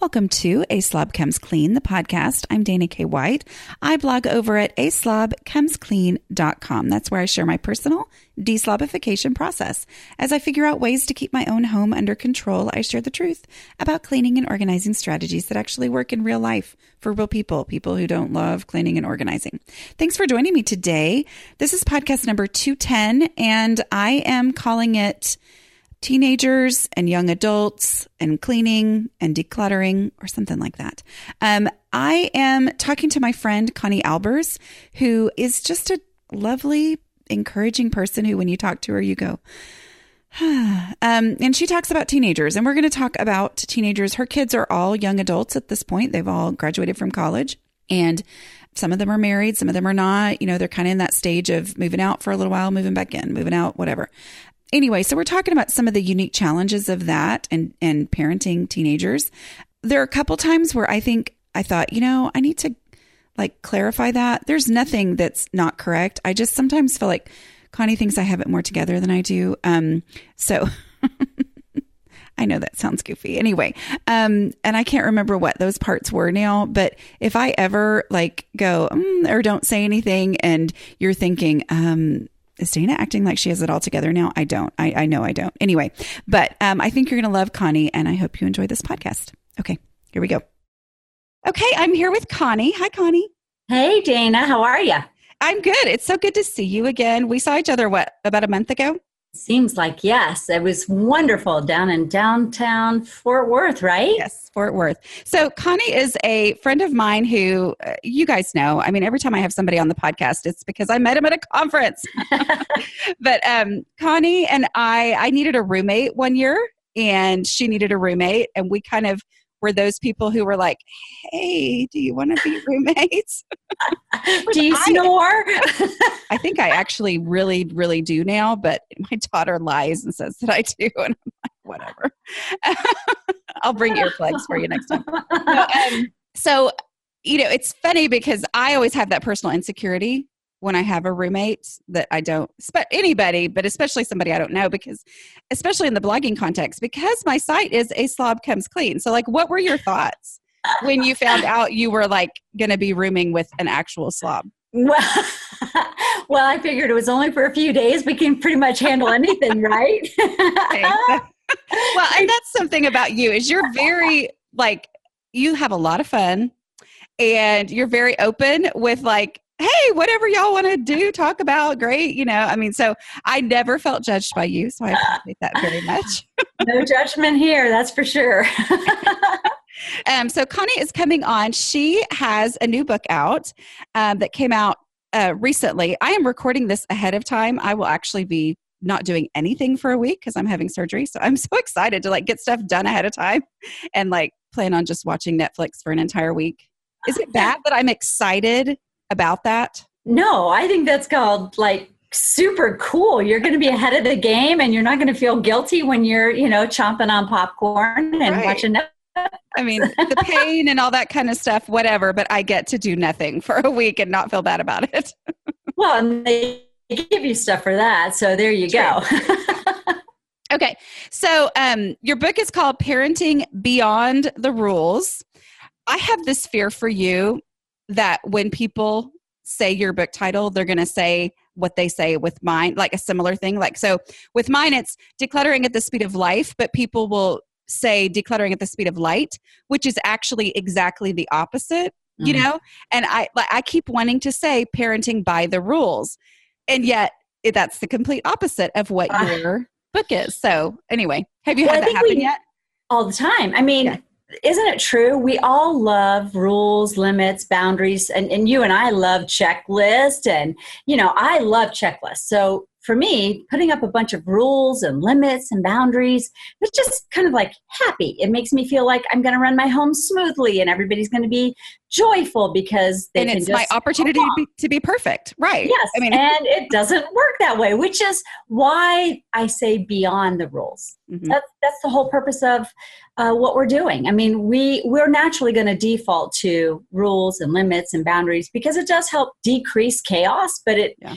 Welcome to A Slob Comes Clean, the podcast. I'm Dana K. White. I blog over at aslobcomesclean.com. That's where I share my personal deslobification process. As I figure out ways to keep my own home under control, I share the truth about cleaning and organizing strategies that actually work in real life for real people, people who don't love cleaning and organizing. Thanks for joining me today. This is podcast number 210, and I am calling it teenagers and young adults and cleaning and decluttering or something like that. Um, I am talking to my friend Connie Albers, who is just a lovely, encouraging person who, when you talk to her, you go, um, and she talks about teenagers, and we're going to talk about teenagers. Her kids are all young adults at this point. They've all graduated from college, and some of them are married, some of them are not. You know, they're kind of in that stage of moving out for a little while, moving back in, moving out, whatever anyway, so we're talking about some of the unique challenges of that and and parenting teenagers. There are a couple times where I think I thought, you know, I need to like clarify that. There's nothing that's not correct. I just sometimes feel like Connie thinks I have it more together than I do. Um, so I know that sounds goofy. Anyway, um, and I can't remember what those parts were now, but if I ever like go mm, or don't say anything and you're thinking, um, is Dana acting like she has it all together now? I don't. I, I know I don't. Anyway, but um, I think you're going to love Connie, and I hope you enjoy this podcast. Okay, here we go. Okay, I'm here with Connie. Hi, Connie. Hey, Dana. How are you? I'm good. It's so good to see you again. We saw each other, what, about a month ago? Seems like yes. It was wonderful down in downtown Fort Worth, right? Yes, Fort Worth. So Connie is a friend of mine who uh, you guys know. I mean, every time I have somebody on the podcast, it's because I met him at a conference. but um, Connie and I, I needed a roommate one year, and she needed a roommate, and we kind of were those people who were like, "Hey, do you want to be roommates?" do you snore? I think I actually really, really do now, but my daughter lies and says that I do, and I'm like, whatever. I'll bring earplugs for you next time. No, um, so, you know, it's funny because I always have that personal insecurity when I have a roommate that I don't, anybody, but especially somebody I don't know, because especially in the blogging context, because my site is a slob comes clean. So, like, what were your thoughts when you found out you were like going to be rooming with an actual slob? Well, well, I figured it was only for a few days. We can pretty much handle anything, right? well, and that's something about you is you're very like you have a lot of fun and you're very open with like hey, whatever y'all want to do, talk about, great. You know, I mean, so I never felt judged by you. So I appreciate that very much. no judgment here, that's for sure. um, so Connie is coming on. She has a new book out um, that came out uh, recently. I am recording this ahead of time. I will actually be not doing anything for a week because I'm having surgery. So I'm so excited to like get stuff done ahead of time and like plan on just watching Netflix for an entire week. Is it bad that I'm excited about that? No, I think that's called like super cool. You're going to be ahead of the game and you're not going to feel guilty when you're, you know, chomping on popcorn and right. watching I mean, the pain and all that kind of stuff, whatever, but I get to do nothing for a week and not feel bad about it. well, and they give you stuff for that. So there you True. go. okay. So um, your book is called Parenting Beyond the Rules. I have this fear for you that when people say your book title, they're going to say what they say with mine, like a similar thing. Like, so with mine, it's decluttering at the speed of life, but people will say decluttering at the speed of light, which is actually exactly the opposite, mm. you know? And I, I keep wanting to say parenting by the rules. And yet it, that's the complete opposite of what uh, your book is. So anyway, have you well, had that happen we, yet? All the time. I mean, yeah isn't it true? We all love rules, limits, boundaries, and, and you and I love checklists. And, you know, I love checklists. So for me, putting up a bunch of rules and limits and boundaries, it's just kind of like happy. It makes me feel like I'm going to run my home smoothly and everybody's going to be joyful because they and it's my opportunity to be, to be, perfect, right? Yes, I mean, and it doesn't work that way, which is why I say beyond the rules. Mm-hmm. That's that's the whole purpose of uh, what we're doing. I mean, we we're naturally going to default to rules and limits and boundaries because it does help decrease chaos, but it. Yeah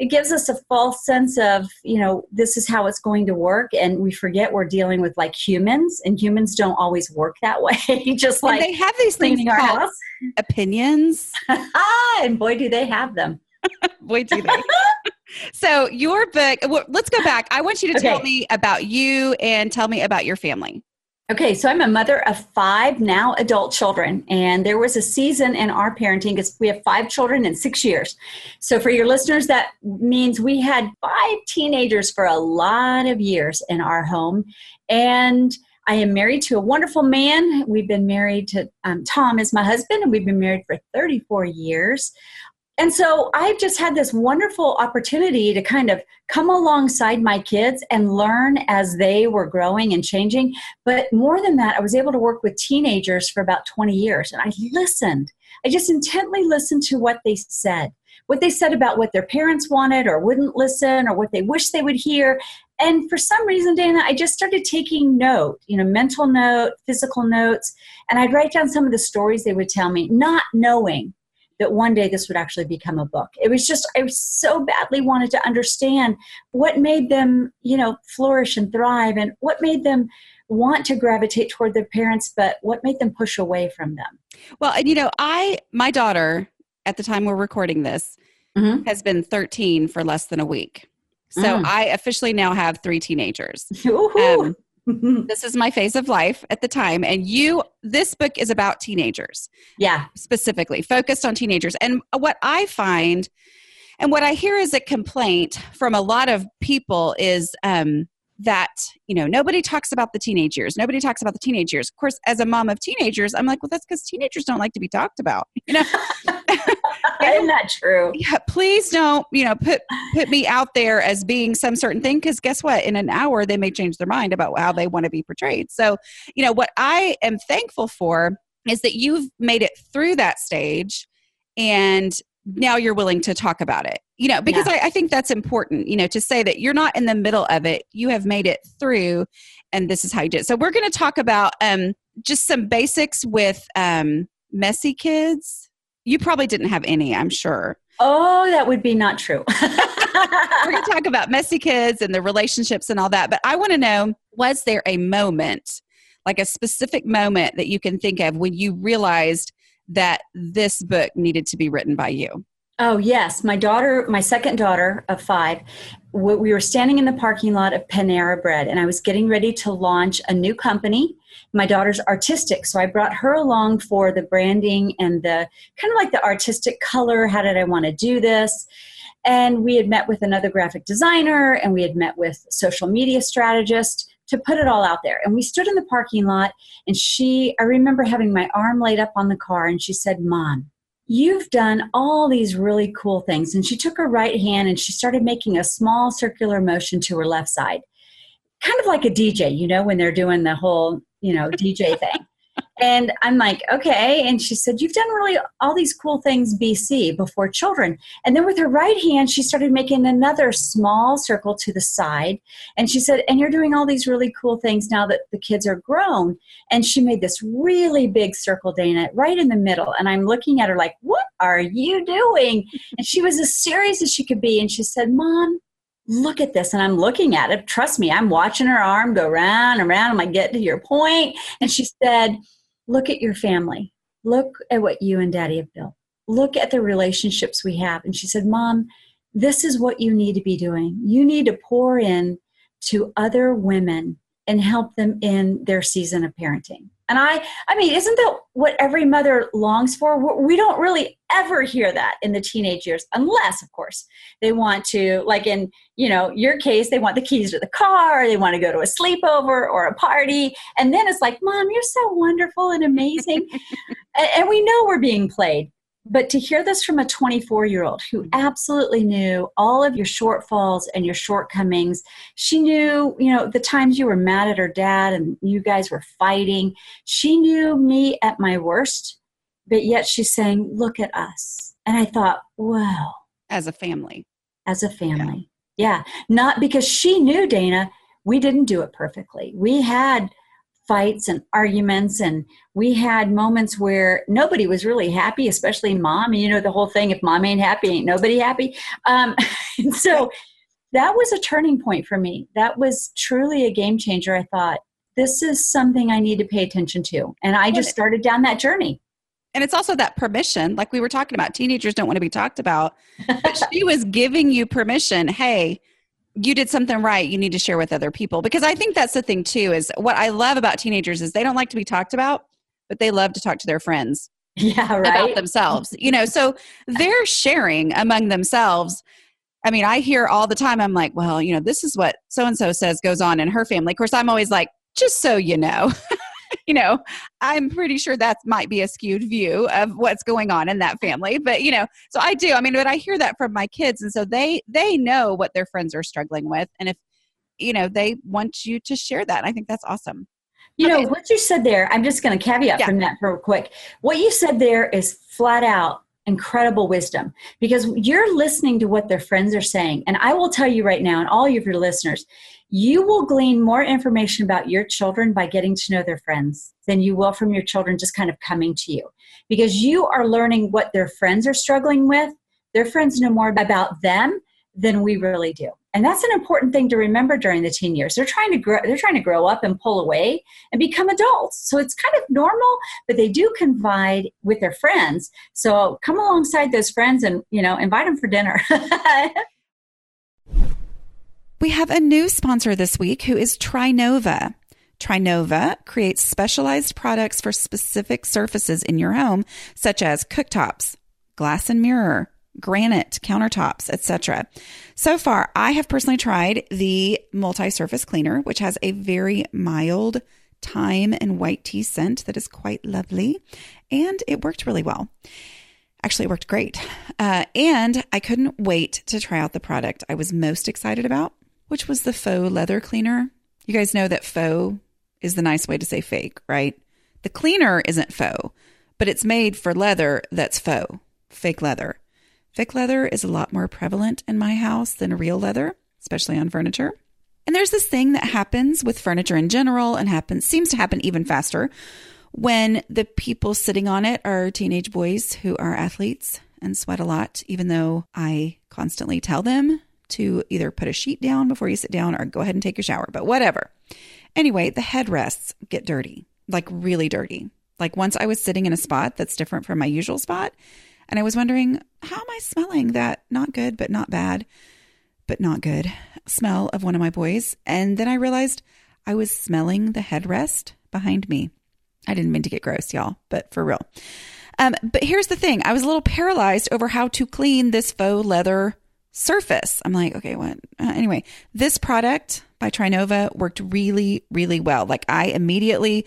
it gives us a false sense of you know this is how it's going to work and we forget we're dealing with like humans and humans don't always work that way just like and they have these things called opinions and boy do they have them boy do they so your book well, let's go back i want you to okay. tell me about you and tell me about your family Okay, so I'm a mother of five now adult children, and there was a season in our parenting because we have five children in six years. So, for your listeners, that means we had five teenagers for a lot of years in our home. And I am married to a wonderful man. We've been married to um, Tom, is my husband, and we've been married for 34 years. And so I've just had this wonderful opportunity to kind of come alongside my kids and learn as they were growing and changing. But more than that, I was able to work with teenagers for about 20 years and I listened. I just intently listened to what they said, what they said about what their parents wanted or wouldn't listen or what they wish they would hear. And for some reason, Dana, I just started taking note, you know, mental note, physical notes, and I'd write down some of the stories they would tell me, not knowing that one day this would actually become a book. It was just, I so badly wanted to understand what made them, you know, flourish and thrive and what made them want to gravitate toward their parents, but what made them push away from them. Well, and you know, I, my daughter, at the time we're recording this, mm-hmm. has been 13 for less than a week. So mm. I officially now have three teenagers. Um, this is my phase of life at the time and you this book is about teenagers. Yeah. Specifically focused on teenagers. And what i find and what i hear is a complaint from a lot of people is um, that you know nobody talks about the teenage years nobody talks about the teenage years. Of course as a mom of teenagers i'm like well that's because teenagers don't like to be talked about you know? Isn't that true? Yeah please don't you know put put me out there as being some certain thing because guess what? In an hour they may change their mind about how they want to be portrayed. So you know what i am thankful for is that you've made it through that stage and now you're willing to talk about it you know because yeah. I, I, think that's important you know to say that you're not in the middle of it. You have made it through and this is how you did it. So we're going to talk about um just some basics with um messy kids. You probably didn't have any i'm sure. Oh that would be not true. We're going to talk about messy kids and the relationships and all that but i want to know was there a moment like a specific moment that you can think of when you realized that this book needed to be written by you? Oh, yes. My daughter, my second daughter of five, we were standing in the parking lot of Panera Bread, and I was getting ready to launch a new company. My daughter's artistic, so I brought her along for the branding and the kind of like the artistic color. How did I want to do this? And we had met with another graphic designer, and we had met with social media strategist to put it all out there. And we stood in the parking lot, and she, I remember having my arm laid up on the car, and she said, Mom, you've done all these really cool things. And she took her right hand and she started making a small circular motion to her left side, kind of like a DJ, you know, when they're doing the whole, you know, DJ thing. And I'm like, okay. And she said, You've done really all these cool things, BC, before children. And then with her right hand, she started making another small circle to the side. And she said, And you're doing all these really cool things now that the kids are grown. And she made this really big circle, Dana, right in the middle. And I'm looking at her like, What are you doing? And she was as serious as she could be. And she said, Mom, look at this and i'm looking at it trust me i'm watching her arm go round and round i'm like get to your point and she said look at your family. Look at what you and daddy have built. Look at the relationships we have. And she said, Mom, this is what you need to be doing. You need to pour in to other women and help them in their season of parenting. And I, I mean, isn't that what every mother longs for? We don't really ever hear that in the teenage years, unless, of course, they want to, like in, you know, your case, they want the keys to the car, they want to go to a sleepover or a party. And then it's like, Mom, you're so wonderful and amazing. and, and we know we're being played but to hear this from a 24 year old who mm-hmm. absolutely knew all of your shortfalls and your shortcomings she knew you know the times you were mad at her dad and you guys were fighting. She knew me at my worst but yet she's saying look at us. And i thought wow. As a family. As a family. Yeah, yeah. not because she knew dana we didn't do it perfectly. We had fights and arguments and we had moments where nobody was really happy especially mom you know the whole thing if mom ain't happy ain't nobody happy. Um, so that was a turning point for me. That was truly a game changer. I thought this is something i need to pay attention to. And i just started down that journey. And it's also that permission like we were talking about teenagers don't want to be talked about but she was giving you permission hey you did something right you need to share with other people. Because i think that's the thing too is what i love about teenagers is they don't like to be talked about but they love to talk to their friends yeah right. about themselves you know? So they're sharing among themselves. I mean i hear all the time i'm like well you know this is what so and so says goes on in her family. Of course i'm always like just so you know you know, I'm pretty sure that might be a skewed view of what's going on in that family. But you know, so I do. I mean, but I hear that from my kids, and so they they know what their friends are struggling with, and if you know, they want you to share that. I think that's awesome. You okay. know what you said there. I'm just going to caveat yeah. from that real quick. What you said there is flat out incredible wisdom because you're listening to what their friends are saying. And I will tell you right now, and all of your listeners, you will glean more information about your children by getting to know their friends than you will from your children just kind of coming to you because you are learning what their friends are struggling with. Their friends know more about them than we really do. And that's an important thing to remember during the teen years. They're trying to grow they're trying to grow up and pull away and become adults. So it's kind of normal, but they do confide with their friends. So come alongside those friends and, you know, invite them for dinner. We have a new sponsor this week who is Trinova. Trinova creates specialized products for specific surfaces in your home, such as cooktops, glass and mirror, granite countertops, etc. So far, I have personally tried the multi-surface cleaner, which has a very mild thyme and white tea scent that is quite lovely, and it worked really well. Actually, it worked great. Uh, and I couldn't wait to try out the product I was most excited about, which was the faux leather cleaner. You guys know that faux is the nice way to say fake, right? The cleaner isn't faux, but it's made for leather that's faux, fake leather. Fake leather is a lot more prevalent in my house than real leather, especially on furniture. And there's this thing that happens with furniture in general and happens seems to happen even faster when the people sitting on it are teenage boys who are athletes and sweat a lot, even though I constantly tell them to either put a sheet down before you sit down or go ahead and take your shower, but whatever. Anyway, the headrests get dirty, like really dirty. Like once I was sitting in a spot that's different from my usual spot, and I was wondering, how am I smelling that not good, but not bad, but not good smell of one of my boys? And then I realized I was smelling the headrest behind me. I didn't mean to get gross, y'all, but for real. Um, but here's the thing I was a little paralyzed over how to clean this faux leather surface. I'm like, okay, what? Uh, anyway, this product by Trinova worked really, really well. Like I immediately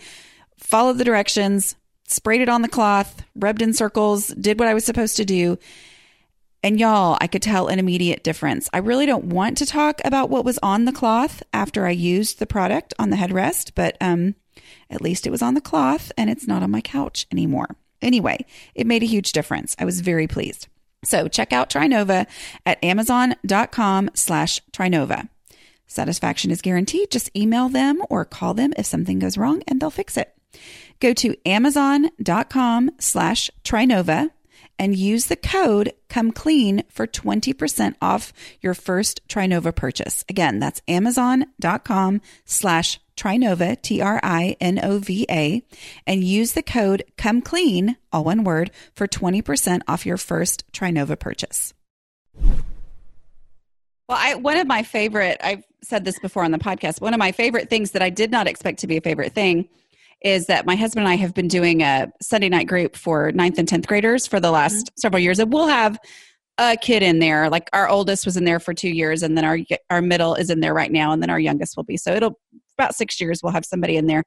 followed the directions, sprayed it on the cloth, rubbed in circles, did what I was supposed to do. And y'all, I could tell an immediate difference. I really don't want to talk about what was on the cloth after I used the product on the headrest, but um, at least it was on the cloth and it's not on my couch anymore. Anyway, it made a huge difference. I was very pleased. So check out Trinova at amazon.com slash Trinova. Satisfaction is guaranteed. Just email them or call them if something goes wrong and they'll fix it. Go to amazon.com slash Trinova and use the code come clean for 20% off your first Trinova purchase. Again, that's amazon.com slash Trinova, T R I N O V A, and use the code come clean, all one word, for 20% off your first Trinova purchase. Well, I, one of my favorite, I've said this before on the podcast, one of my favorite things that I did not expect to be a favorite thing is that my husband and I have been doing a Sunday night group for ninth and 10th graders for the last mm-hmm. several years. And we'll have a kid in there. Like our oldest was in there for two years, and then our our middle is in there right now, and then our youngest will be. So it'll about six years we'll have somebody in there.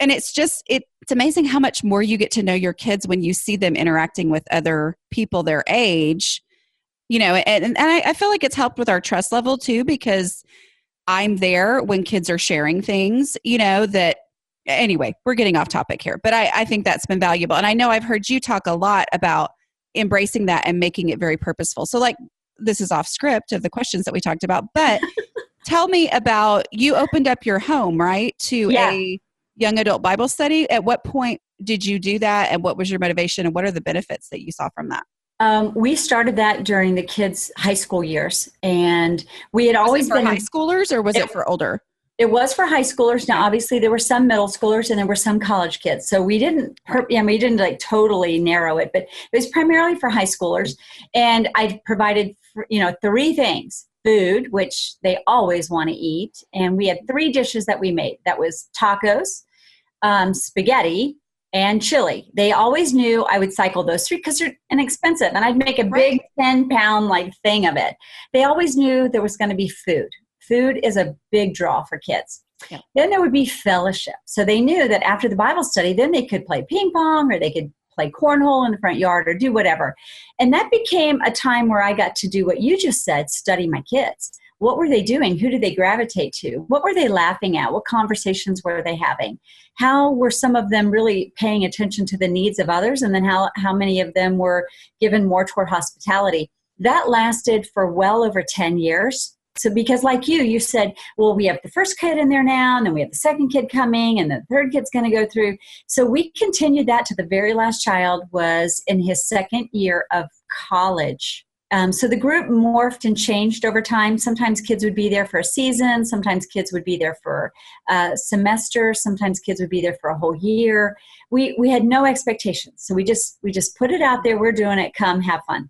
And it's just it, it's amazing how much more you get to know your kids when you see them interacting with other people their age. You know, and, and I, I feel like it's helped with our trust level too because I'm there when kids are sharing things, you know, that anyway, we're getting off topic here, but I, I think that's been valuable. And I know I've heard you talk a lot about embracing that and making it very purposeful. So, like, this is off script of the questions that we talked about, but tell me about you opened up your home, right? To yeah. a young adult Bible study. At what point did you do that, and what was your motivation, and what are the benefits that you saw from that? Um, we started that during the kids' high school years, and we had always been high schoolers, or was it, it for older? It was for high schoolers. Now, obviously, there were some middle schoolers and there were some college kids. So we didn't, yeah, we didn't like totally narrow it, but it was primarily for high schoolers. And I provided, you know, three things: food, which they always want to eat, and we had three dishes that we made. That was tacos, um, spaghetti, and chili. They always knew I would cycle those three because they're inexpensive and I'd make a big 10 pound like thing of it. They always knew there was going to be food. Food is a big draw for kids. Yeah. Then there would be fellowship. So they knew that after the Bible study, then they could play ping pong or they could play cornhole in the front yard or do whatever. And that became a time where I got to do what you just said study my kids what were they doing? Who did they gravitate to? What were they laughing at? What conversations were they having? How were some of them really paying attention to the needs of others? And then how, how many of them were given more toward hospitality? That lasted for well over 10 years. So, because like you, you said, well, we have the first kid in there now, and then we have the second kid coming, and the third kid's going to go through. So, we continued that to the very last child was in his second year of college um, so the group morphed and changed over time. Sometimes kids would be there for a season, sometimes kids would be there for a semester, sometimes kids would be there for a whole year. We we had no expectations, so we just we just put it out there. We're doing it. Come have fun.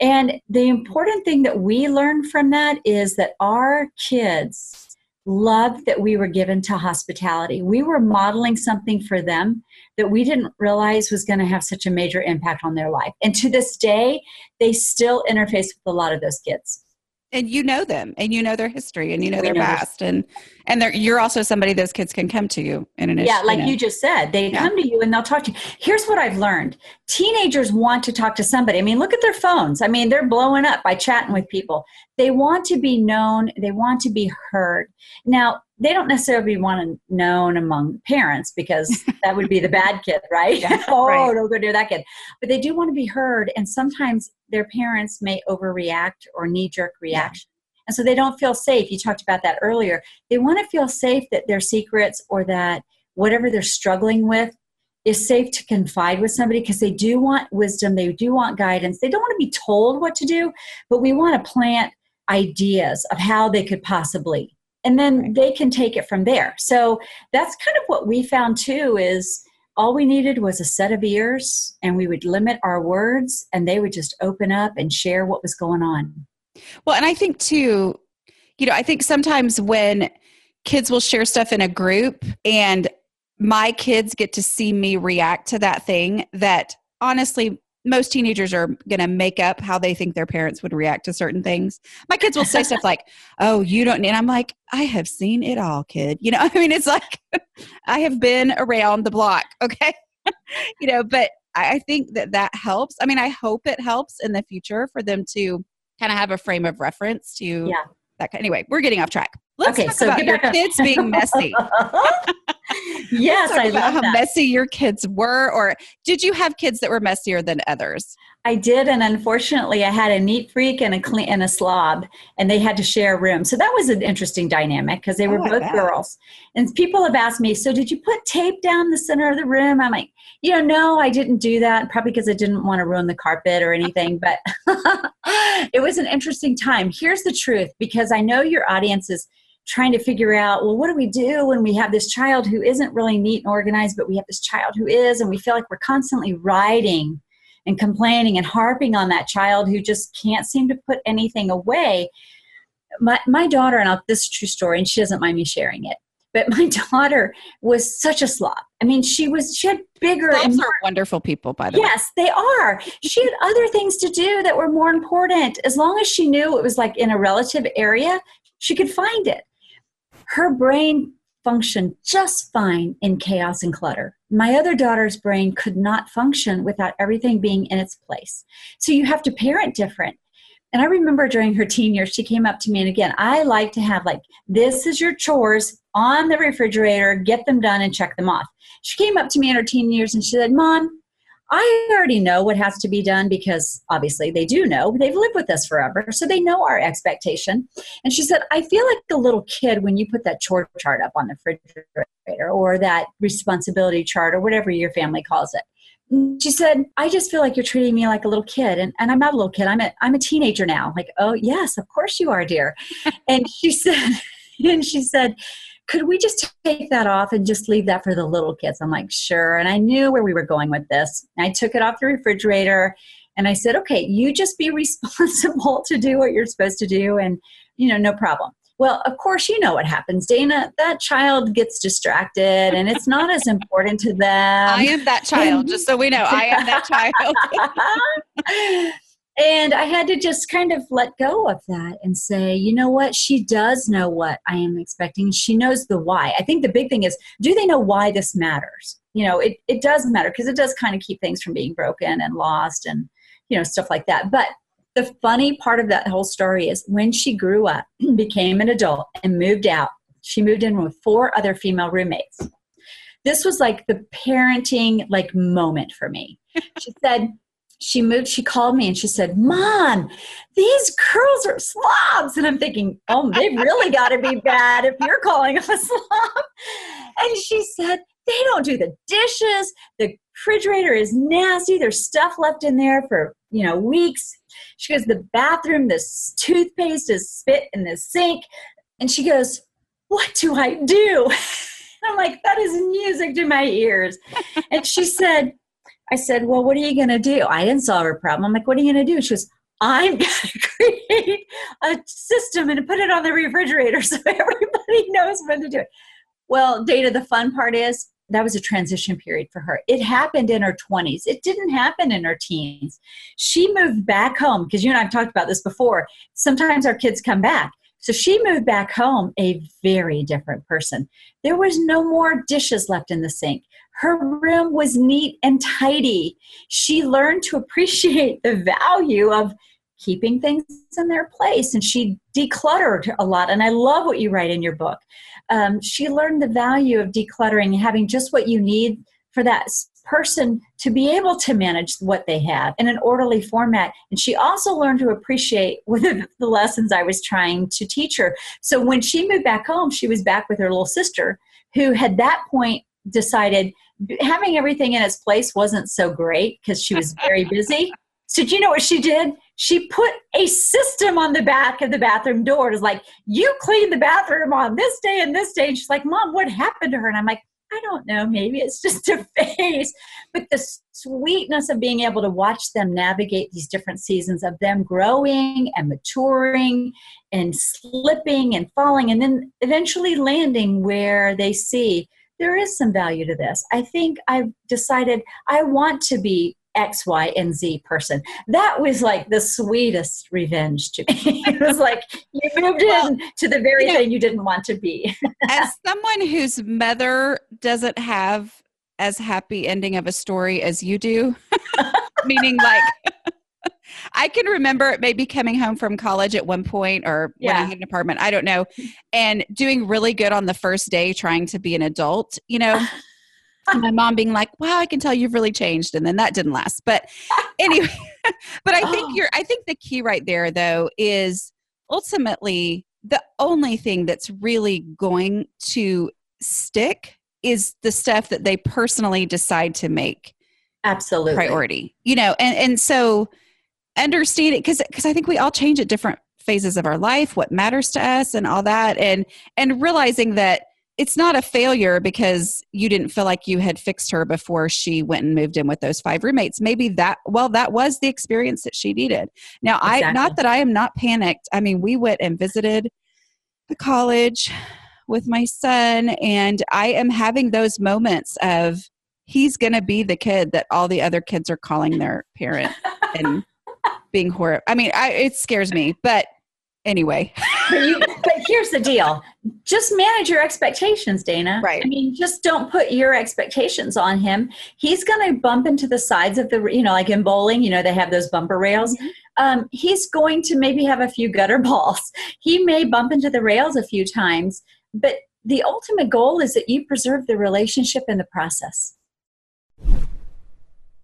And the important thing that we learned from that is that our kids loved that we were given to hospitality. We were modeling something for them that we didn't realize was going to have such a major impact on their life. And to this day, they still interface with a lot of those kids and you know them and you know their history and you know we their know past and and you're also somebody those kids can come to you in an yeah like you, know. you just said they yeah. come to you and they'll talk to you. Here's what i've learned. Teenagers want to talk to somebody. I mean look at their phones. I mean they're blowing up by chatting with people. They want to be known. They want to be heard. Now they don't necessarily want to known among parents because that would be the bad kid, right? Yeah, oh, right. don't go near that kid. But they do want to be heard, and sometimes their parents may overreact or knee jerk reaction. Yeah. And so they don't feel safe. You talked about that earlier. They want to feel safe that their secrets or that whatever they're struggling with is safe to confide with somebody because they do want wisdom, they do want guidance. They don't want to be told what to do, but we want to plant ideas of how they could possibly and then they can take it from there. So that's kind of what we found too is all we needed was a set of ears and we would limit our words and they would just open up and share what was going on. Well and i think too you know i think sometimes when kids will share stuff in a group and my kids get to see me react to that thing that honestly most teenagers are going to make up how they think their parents would react to certain things. My kids will say stuff like, "Oh, you don't," need." and I'm like, "I have seen it all, kid." You know, I mean, it's like I have been around the block. Okay, you know, but I think that that helps. I mean, I hope it helps in the future for them to kind of have a frame of reference to yeah. that. Anyway, we're getting off track. Let's okay, talk so about your kids being messy. Yes, I love how that. messy your kids were, or did you have kids that were messier than others? I did, and unfortunately, I had a neat freak and a clean and a slob, and they had to share a room. So that was an interesting dynamic because they oh, were oh, both girls. And people have asked me, "So did you put tape down the center of the room?" I'm like, you know, no, I didn't do that. Probably because I didn't want to ruin the carpet or anything. but it was an interesting time. Here's the truth, because I know your audience is trying to figure out well what do we do when we have this child who isn't really neat and organized but we have this child who is and we feel like we're constantly riding and complaining and harping on that child who just can't seem to put anything away my, my daughter and I'll, this is true story and she doesn't mind me sharing it but my daughter was such a slob. I mean, she was she had bigger. Slobs are wonderful people, by the yes, way. Yes, they are. She had other things to do that were more important. As long as she knew it was like in a relative area, she could find it her brain functioned just fine in chaos and clutter. My other daughter's brain could not function without everything being in its place. So you have to parent different. And I remember during her teen years, she came up to me, and again, I like to have like, this is your chores on the refrigerator, get them done and check them off. She came up to me in her teen years and she said, Mom, I already know what has to be done because obviously they do know. They've lived with us forever, so they know our expectation. And she said, I feel like a little kid when you put that chore chart up on the refrigerator or that responsibility chart or whatever your family calls it. She said, I just feel like you're treating me like a little kid. And, and I'm not a little kid. I'm a, I'm a teenager now. Like, oh, yes, of course you are, dear. and she said, and she said, could we just take that off and just leave that for the little kids? I'm like, sure. And I knew where we were going with this. I took it off the refrigerator and I said, okay, you just be responsible to do what you're supposed to do and, you know, no problem. Well, of course, you know what happens, Dana. That child gets distracted and it's not as important to them. I am that child, just so we know. I am that child. And I had to just kind of let go of that and say, you know what? She does know what I am expecting. She knows the why. I think the big thing is, do they know why this matters? You know, it, it does matter because it does kind of keep things from being broken and lost and, you know, stuff like that. But the funny part of that whole story is when she grew up, became an adult, and moved out, she moved in with four other female roommates. This was like the parenting like moment for me. She said, she moved, she called me and she said, Mom, these girls are slobs. And I'm thinking, oh, they've really got to be bad if you're calling them a slob. And she said, they don't do the dishes. The refrigerator is nasty. There's stuff left in there for, you know, weeks. She goes, the bathroom, the toothpaste is spit in the sink. And she goes, what do I do? I'm like, that is music to my ears. And she said, I said, Well, what are you going to do? I didn't solve her problem. I'm like, What are you going to do? She goes, I'm going to create a system and put it on the refrigerator so everybody knows when to do it. Well, Dana, the fun part is that was a transition period for her. It happened in her 20s. It didn't happen in her teens. She moved back home because you and I have talked about this before. Sometimes our kids come back. So she moved back home a very different person. There was no more dishes left in the sink. Her room was neat and tidy. She learned to appreciate the value of keeping things in their place and she decluttered a lot. And I love what you write in your book. Um, she learned the value of decluttering, having just what you need for that person to be able to manage what they have in an orderly format. And she also learned to appreciate the lessons I was trying to teach her. So when she moved back home, she was back with her little sister, who had that point decided having everything in its place wasn't so great because she was very busy. So do you know what she did? She put a system on the back of the bathroom door. It was like, you clean the bathroom on this day and this day. And she's like, Mom, what happened to her? And I'm like, I don't know, maybe it's just a phase. But the sweetness of being able to watch them navigate these different seasons of them growing and maturing and slipping and falling and then eventually landing where they see there is some value to this. I think I've decided I want to be X, Y, and Z person. That was like the sweetest revenge to me. it was like you moved well, in to the very you know, thing you didn't want to be. as someone whose mother doesn't have as happy ending of a story as you do, meaning like I can remember maybe coming home from college at one point or yeah. when I had an apartment, I don't know, and doing really good on the first day trying to be an adult, you know. my mom being like, "Wow, I can tell you've really changed," and then that didn't last. But anyway, but I think oh. you're. I think the key right there, though, is ultimately the only thing that's really going to stick is the stuff that they personally decide to make absolutely priority. You know, and and so understand it because because I think we all change at different phases of our life, what matters to us, and all that, and and realizing that it's not a failure because you didn't feel like you had fixed her before she went and moved in with those five roommates. Maybe that well that was the experience that she needed. Now exactly. i not that i am not panicked. I mean we went and visited the college with my son and i am having those moments of he's going to be the kid that all the other kids are calling their parent and being horrible i mean I, it scares me but anyway. but, you, but, here's the deal just manage your expectations, Dana. Right. I mean, just don't put your expectations on him. He's going to bump into the sides of the, you know, like in bowling, you know, they have those bumper rails. Mm-hmm. Um, he's going to maybe have a few gutter balls. He may bump into the rails a few times, but the ultimate goal is that you preserve the relationship in the process.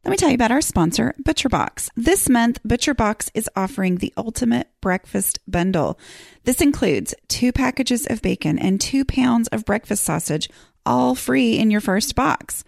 Let me tell you about our sponsor, ButcherBox. This month, ButcherBox is offering the ultimate breakfast bundle. This includes two packages of bacon and two pounds of breakfast sausage, all free in your first box.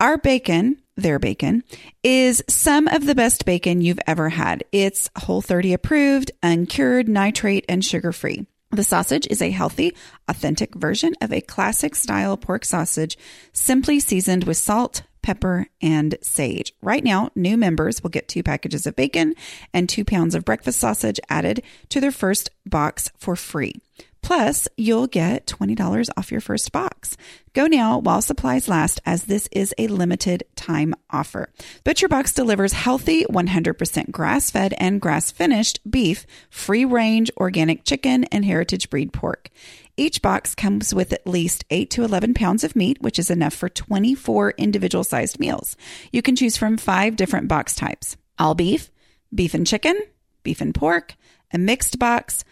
Our bacon, their bacon, is some of the best bacon you've ever had. It's Whole 30 approved, uncured, nitrate, and sugar free. The sausage is a healthy, authentic version of a classic style pork sausage, simply seasoned with salt, pepper, and sage. Right now, new members will get two packages of bacon and two pounds of breakfast sausage added to their first box for free. Plus, you'll get $20 off your first box. Go now while supplies last, as this is a limited time offer. ButcherBox delivers healthy, 100% grass fed and grass finished beef, free range organic chicken, and heritage breed pork. Each box comes with at least 8 to 11 pounds of meat, which is enough for 24 individual sized meals. You can choose from five different box types all beef, beef and chicken, beef and pork, a mixed box,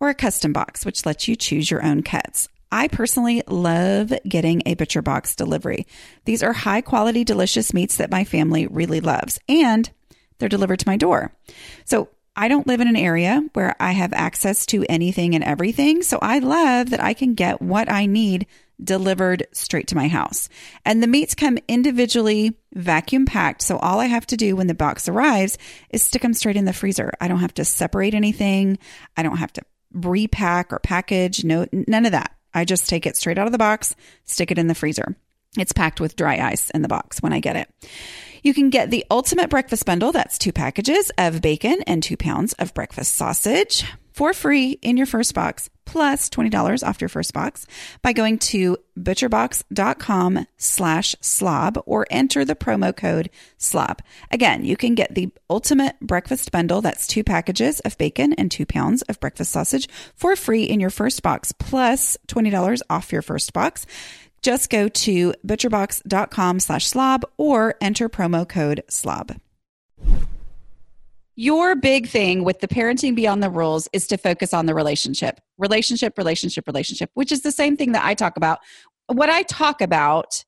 or a custom box, which lets you choose your own cuts. I personally love getting a butcher box delivery. These are high quality, delicious meats that my family really loves, and they're delivered to my door. So I don't live in an area where I have access to anything and everything. So I love that I can get what I need delivered straight to my house. And the meats come individually vacuum packed. So all I have to do when the box arrives is stick them straight in the freezer. I don't have to separate anything. I don't have to repack or package. No, none of that. I just take it straight out of the box, stick it in the freezer. It's packed with dry ice in the box when I get it. You can get the ultimate breakfast bundle. That's two packages of bacon and two pounds of breakfast sausage for free in your first box, plus $20 off your first box by going to butcherbox.com slash slob or enter the promo code slob. Again, you can get the ultimate breakfast bundle. That's two packages of bacon and two pounds of breakfast sausage for free in your first box, plus $20 off your first box. Just go to butcherbox.com slash slob or enter promo code slob. Your big thing with the parenting beyond the rules is to focus on the relationship, relationship, relationship, relationship, which is the same thing that I talk about. What I talk about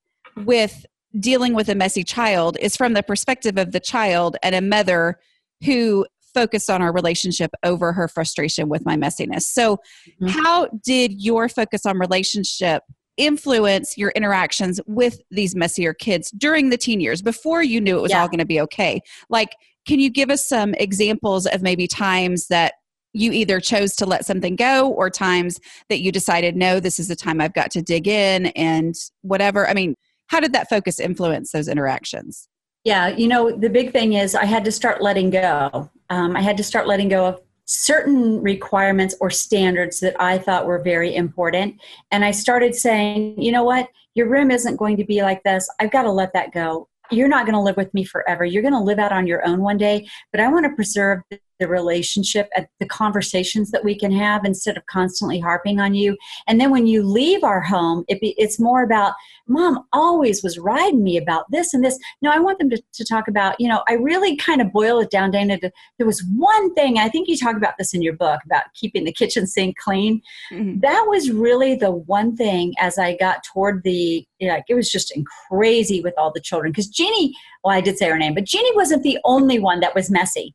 with dealing with a messy child is from the perspective of the child and a mother who focused on our relationship over her frustration with my messiness. So, mm-hmm. how did your focus on relationship influence your interactions with these messier kids during the teen years before you knew it was yeah. all going to be okay? Like, can you give us some examples of maybe times that you either chose to let something go or times that you decided, no, this is the time I've got to dig in and whatever? I mean, how did that focus influence those interactions? Yeah, you know, the big thing is I had to start letting go. Um, I had to start letting go of certain requirements or standards that I thought were very important. And I started saying, you know what? Your room isn't going to be like this. I've got to let that go you're not going to live with me forever. You're going to live out on your own one day, but I want to preserve the relationship and the conversations that we can have instead of constantly harping on you. And then when you leave our home, it be, it's more about, mom always was riding me about this and this. No, I want them to, to talk about, you know, I really kind of boil it down, Dana. To, there was one thing, I think you talk about this in your book about keeping the kitchen sink clean. Mm-hmm. That was really the one thing as I got toward the, like, it was just crazy with all the children. Because Jeannie, well, I did say her name, but Jeannie wasn't the only one that was messy.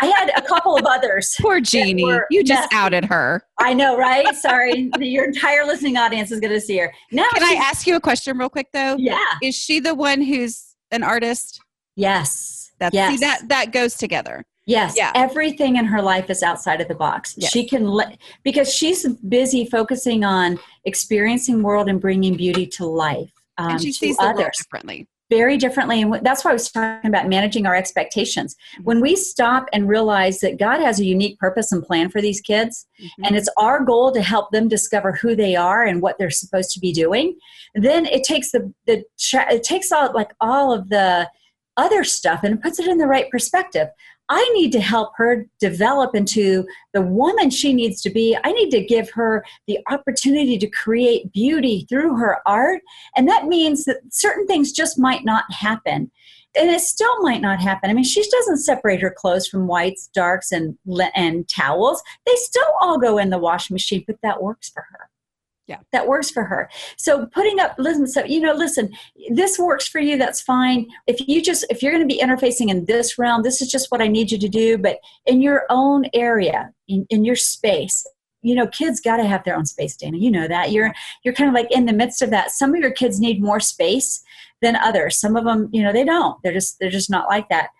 I had a couple of others. Poor Jeannie. You just messy. outed her. I know, right? Sorry. Your entire listening audience is going to see her. Now, Can I ask you a question real quick, though? Yeah. Is she the one who's an artist? Yes. That's, yes. See, that, that goes together. Yes, yeah. everything in her life is outside of the box. Yes. She can let because she's busy focusing on experiencing world and bringing beauty to life. Um, and she sees others differently very differently. And that's why I was talking about managing our expectations. Mm-hmm. When we stop and realize that God has a unique purpose and plan for these kids, mm-hmm. and it's our goal to help them discover who they are and what they're supposed to be doing, then it takes the, the it takes all like all of the other stuff and puts it in the right perspective. I need to help her develop into the woman she needs to be. I need to give her the opportunity to create beauty through her art. And that means that certain things just might not happen. And it still might not happen. I mean, she doesn't separate her clothes from whites, darks, and, and towels. They still all go in the washing machine, but that works for her. Yeah. that works for her. So putting up listen so you know listen this works for you that's fine. If you just if you're going to be interfacing in this realm this is just what i need you to do but in your own area in, in your space you know kids got to have their own space dana you know that. You're you're kind of like in the midst of that. Some of your kids need more space than others. Some of them you know they don't. They're just they're just not like that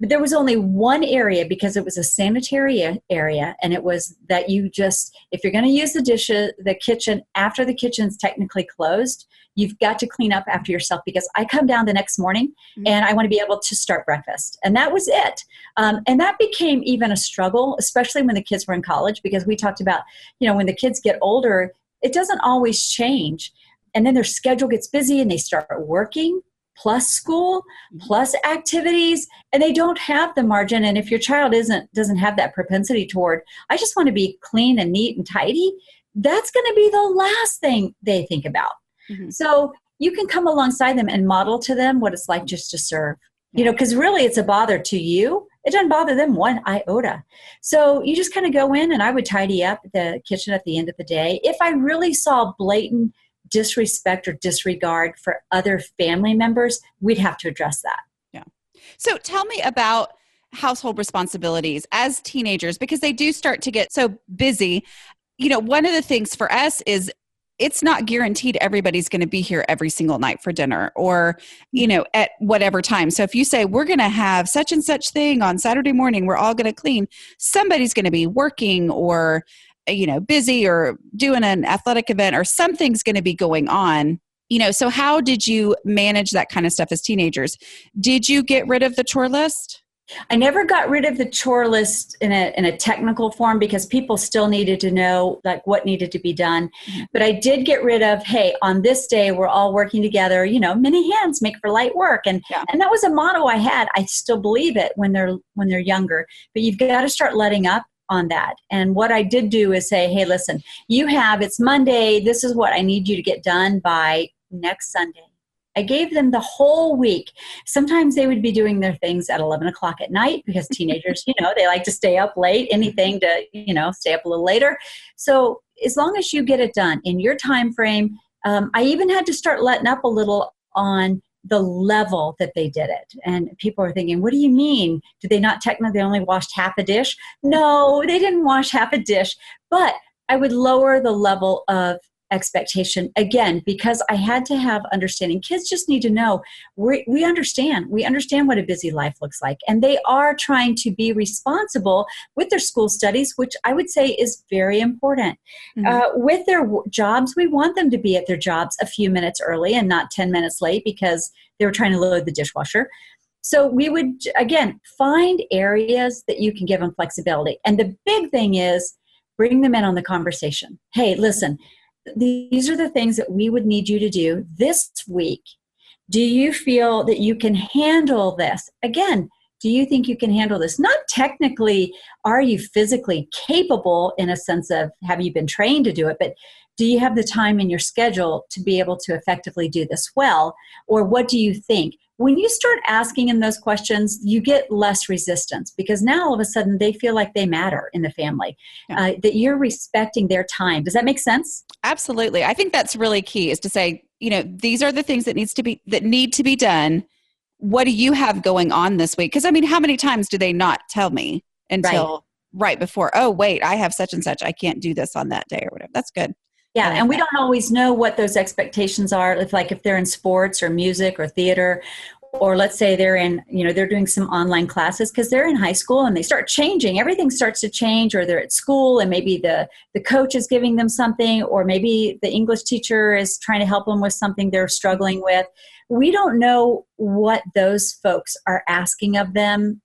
there was only one area because it was a sanitary area and it was that you just if you're going to use the dishes the kitchen after the kitchen's technically closed you've got to clean up after yourself because i come down the next morning mm-hmm. and i want to be able to start breakfast and that was it um, and that became even a struggle especially when the kids were in college because we talked about you know when the kids get older it doesn't always change and then their schedule gets busy and they start working plus school mm-hmm. plus activities and they don't have the margin. And if your child isn't doesn't have that propensity toward i just want to be clean and neat and tidy that's going to be the last thing they think about. Mm-hmm. so you can come alongside them and model to them what it's like just to serve. You know because really it's a bother to you. It doesn't bother them one iota. So you just kind of go in and i would tidy up the kitchen at the end of the day. If i really saw blatant disrespect or disregard for other family members, we'd have to address that. Yeah. So tell me about household responsibilities as teenagers because they do start to get so busy. You know, one of the things for us is it's not guaranteed everybody's going to be here every single night for dinner or you know at whatever time so if you say we're going to have such and such thing on saturday morning we're all going to clean somebody's going to be working or you know busy or doing an athletic event or something's going to be going on you know so how did you manage that kind of stuff as teenagers did you get rid of the chore list I never got rid of the chore list in a in a technical form because people still needed to know like what needed to be done. Mm-hmm. But I did get rid of hey, on this day we're all working together, you know, many hands make for light work and yeah. and that was a motto I had. I still believe it when they're when they're younger. But you've got to start letting up on that. And what I did do is say, hey, listen, you have, it's Monday, this is what I need you to get done by next Sunday. I gave them the whole week. Sometimes they would be doing their things at 11 o'clock at night because teenagers, you know, they like to stay up late, anything to, you know, stay up a little later. So as long as you get it done in your time frame, um, I even had to start letting up a little on the level that they did it. And people are thinking, what do you mean? Did they not technically only washed half a dish? No, they didn't wash half a dish. But I would lower the level of expectation. Again because i had to have understanding. Kids just need to know we, we understand. We understand what a busy life looks like. And they are trying to be responsible with their school studies which i would say is very important. Mm-hmm. uh, with their w- jobs we want them to be at their jobs a few minutes early and not 10 minutes late because they were trying to load the dishwasher. So we would again find areas that you can give them flexibility. And the big thing is bring them in on the conversation. Hey listen these are the things that we would need you to do this week. Do you feel that you can handle this? Again, do you think you can handle this? Not technically, are you physically capable in a sense of have you been trained to do it, but do you have the time in your schedule to be able to effectively do this well? Or what do you think? When you start asking in those questions, you get less resistance because now all of a sudden they feel like they matter in the family, yeah. uh, that you're respecting their time. Does that make sense? Absolutely. I think that's really key is to say, you know, these are the things that needs to be that need to be done. What do you have going on this week? Because I mean, how many times do they not tell me until right. right before? Oh, wait, I have such and such. I can't do this on that day or whatever. That's good. Yeah, and we don't always know what those expectations are. If like if they're in sports or music or theater, or let's say they're in, you know, they're doing some online classes because they're in high school and they start changing. Everything starts to change, or they're at school and maybe the the coach is giving them something, or maybe the English teacher is trying to help them with something they're struggling with. We don't know what those folks are asking of them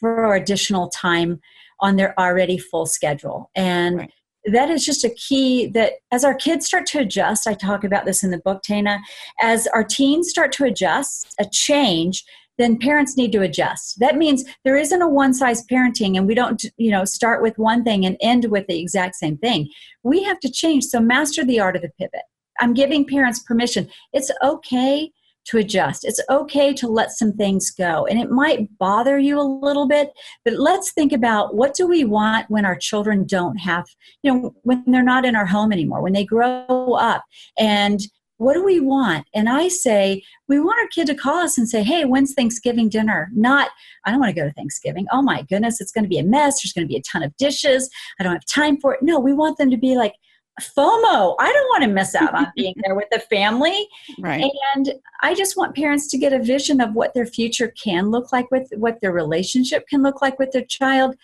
for additional time on their already full schedule. And right that is just a key that as our kids start to adjust, I talk about this in the book, Dana, as our teens start to adjust, a change, then parents need to adjust. That means there isn't a one size parenting and we don't, you know, start with one thing and end with the exact same thing. We have to change. So master the art of the pivot. I'm giving parents permission. It's okay to adjust. It's okay to let some things go. And it might bother you a little bit, but let's think about what do we want when our children don't have, you know, when they're not in our home anymore, when they grow up. And what do we want? And I say, we want our kid to call us and say, hey, when's Thanksgiving dinner? Not, I don't want to go to Thanksgiving. Oh my goodness, it's going to be a mess. There's going to be a ton of dishes. I don't have time for it. No, we want them to be like, FOMO. I don't want to miss out on being there with the family. Right. And I just want parents to get a vision of what their future can look like with what their relationship can look like with their child.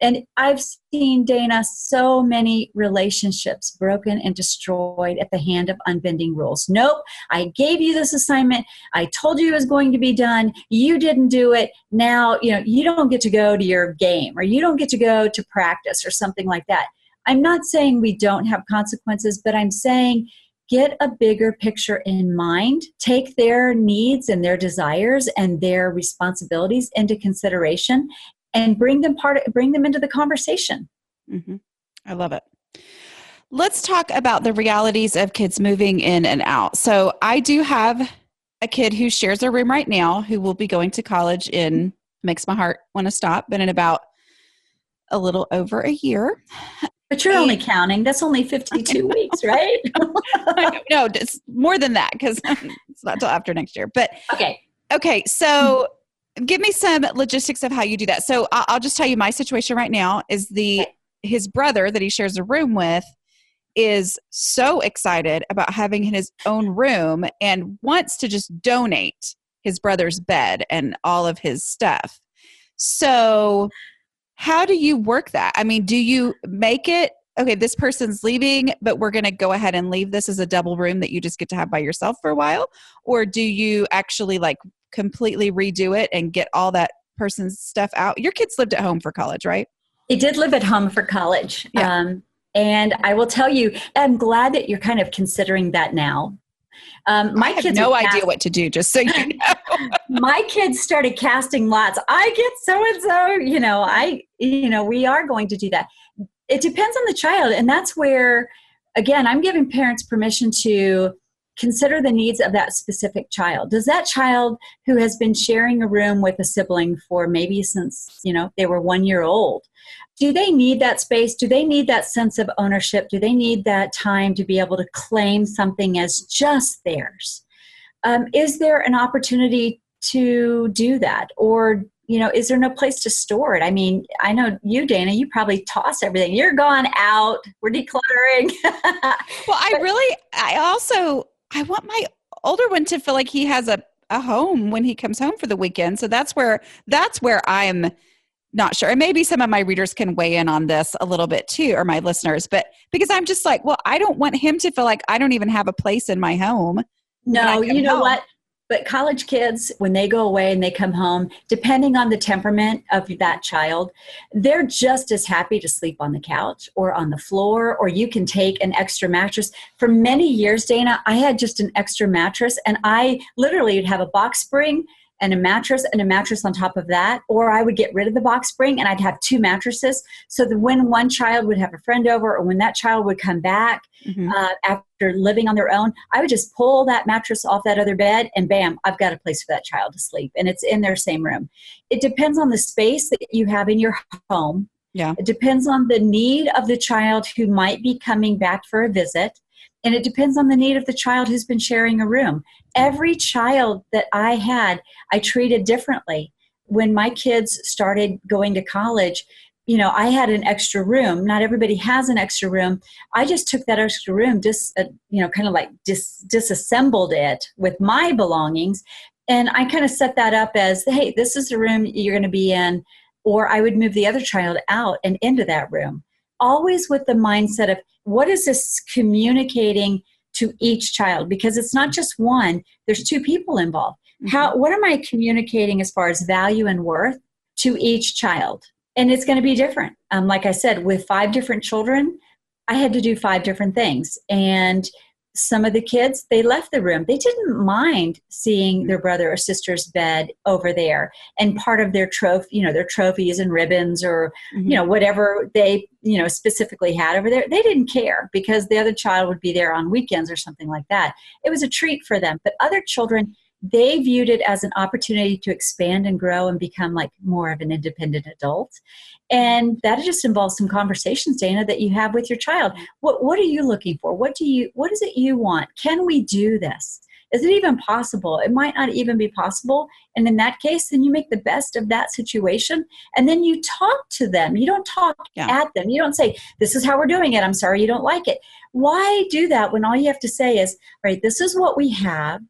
And I've seen, Dana, so many relationships broken and destroyed at the hand of unbending rules. Nope, I gave you this assignment. I told you it was going to be done. You didn't do it. Now, you know, you don't get to go to your game or you don't get to go to practice or something like that. I'm not saying we don't have consequences, but I'm saying get a bigger picture in mind take their needs and their desires and their responsibilities into consideration and bring them part bring them into the conversation. Mm-hmm. i love it. Let's talk about the realities of kids moving in and out. So i do have a kid who shares a room right now who will be going to college in makes my heart want to stop but in about a little over a year but you're only counting. That's only 52 weeks, right? no, it's more than that because it's not till after next year. But okay. Okay. So give me some logistics of how you do that. So I'll just tell you my situation right now is the okay. his brother that he shares a room with is so excited about having his own room and wants to just donate his brother's bed and all of his stuff. So how do you work that? I mean, do you make it okay, this person's leaving, but we're going to go ahead and leave this as a double room that you just get to have by yourself for a while? Or do you actually like completely redo it and get all that person's stuff out? Your kids lived at home for college, right? They did live at home for college. Yeah. Um, and I will tell you, I'm glad that you're kind of considering that now um, my kids no idea cast- what to do, just so you know. my kids started casting lots. I get so and so. You know, I you know we are going to do that. It depends on the child, and that's where again I'm giving parents permission to consider the needs of that specific child. Does that child who has been sharing a room with a sibling for maybe since you know they were one year old do they need that space? Do they need that sense of ownership? Do they need that time to be able to claim something as just theirs? Um, is there an opportunity to do that? Or, you know, is there no place to store it? I mean, I know you, Dana, you probably toss everything. You're gone out. We're decluttering. well, I really, I also, I want my older one to feel like he has a, a home when he comes home for the weekend. So that's where, that's where I'm, not sure. And maybe some of my readers can weigh in on this a little bit too, or my listeners, but because I'm just like, well, I don't want him to feel like I don't even have a place in my home. No, you know home. what? But college kids, when they go away and they come home, depending on the temperament of that child, they're just as happy to sleep on the couch or on the floor, or you can take an extra mattress. For many years, Dana, I had just an extra mattress, and I literally would have a box spring and a mattress and a mattress on top of that or i would get rid of the box spring and i'd have two mattresses. So that when one child would have a friend over or when that child would come back mm-hmm. uh, after living on their own i would just pull that mattress off that other bed and bam i've got a place for that child to sleep. And it's in their same room. It depends on the space that you have in your home. Yeah. It depends on the need of the child who might be coming back for a visit and it depends on the need of the child who's been sharing a room. Every child that I had, I treated differently. When my kids started going to college, you know, I had an extra room. Not everybody has an extra room. I just took that extra room, just uh, you know, kind of like dis- disassembled it with my belongings, and I kind of set that up as, hey, this is the room you're going to be in, or I would move the other child out and into that room always with the mindset of what is this communicating to each child? Because it's not just one there's two people involved. Mm-hmm. how what am i communicating as far as value and worth to each child? And it's going to be different. Um, like i said with five different children i had to do five different things. And some of the kids they left the room. They didn't mind seeing their brother or sister's bed over there. And part of their trophy you know their trophies and ribbons or mm-hmm. you know whatever they you know specifically had over there they didn't care because the other child would be there on weekends or something like that. It was a treat for them. But other children they viewed it as an opportunity to expand and grow and become like more of an independent adult. And that just involves some conversations, Dana, that you have with your child. What what are you looking for? What do you what is it you want? Can we do this? Is it even possible? It might not even be possible. And in that case, then you make the best of that situation and then you talk to them. You don't talk yeah. at them. You don't say, This is how we're doing it. I'm sorry you don't like it. Why do that when all you have to say is, Right, this is what we have.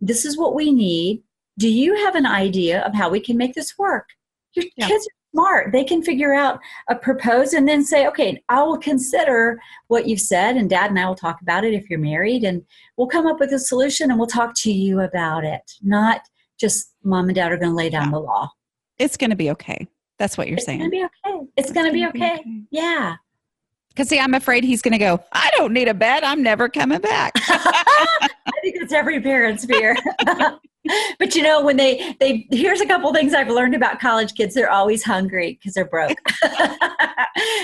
This is what we need. Do you have an idea of how we can make this work? Your yeah. kids are smart. They can figure out a propose and then say, okay, I will consider what you've said, and dad and I will talk about it if you're married, and we'll come up with a solution and we'll talk to you about it. Not just mom and dad are going to lay down the law. It's going to be okay. That's what you're it's saying. It's going to be okay. It's, it's going to be okay. okay. Yeah. Because see, I'm afraid he's going to go. I don't need a bed. I'm never coming back. I think it's every parent's fear. but you know when they they here's a couple things i've learned about college kids. They're always hungry because they're broke.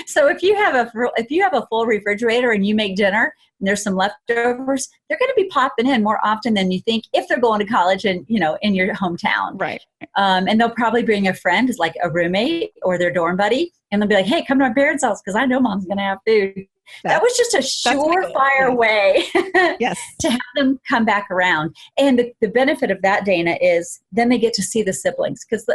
So if you have a if you have a full refrigerator and you make dinner and there's some leftovers they're going to be popping in more often than you think if they're going to college and you know in your hometown. Right. Um, and they'll probably bring a friend like a roommate or their dorm buddy and they'll be like hey come to my parents house because i know mom's going to have food that was just a surefire way yes. to have them come back around. And the, the benefit of that, Dana, is then they get to see the siblings. Because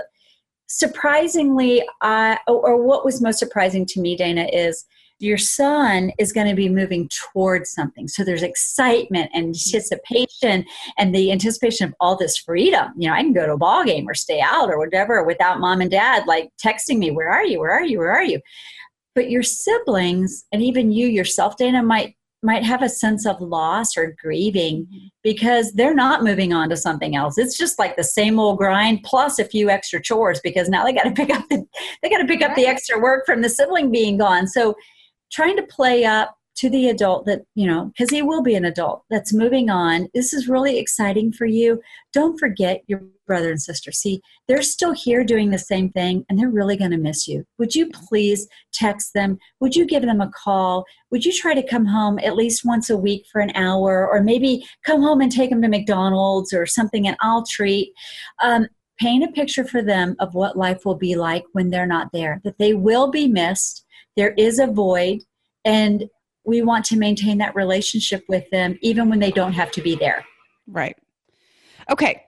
surprisingly, uh, or what was most surprising to me, Dana, is your son is going to be moving towards something. So there's excitement and anticipation and the anticipation of all this freedom. You know, I can go to a ball game or stay out or whatever without mom and dad like texting me, Where are you? Where are you? Where are you? But your siblings and even you yourself dana might might have a sense of loss or grieving because they're not moving on to something else it's just like the same old grind plus a few extra chores because now they got to pick up the they got to pick right. up the extra work from the sibling being gone so trying to play up to the adult that, you know, because he will be an adult that's moving on. This is really exciting for you. Don't forget your brother and sister. See, they're still here doing the same thing and they're really going to miss you. Would you please text them? Would you give them a call? Would you try to come home at least once a week for an hour or maybe come home and take them to McDonald's or something and I'll treat? Um, paint a picture for them of what life will be like when they're not there, that they will be missed. There is a void. And we want to maintain that relationship with them even when they don't have to be there. Right. Okay.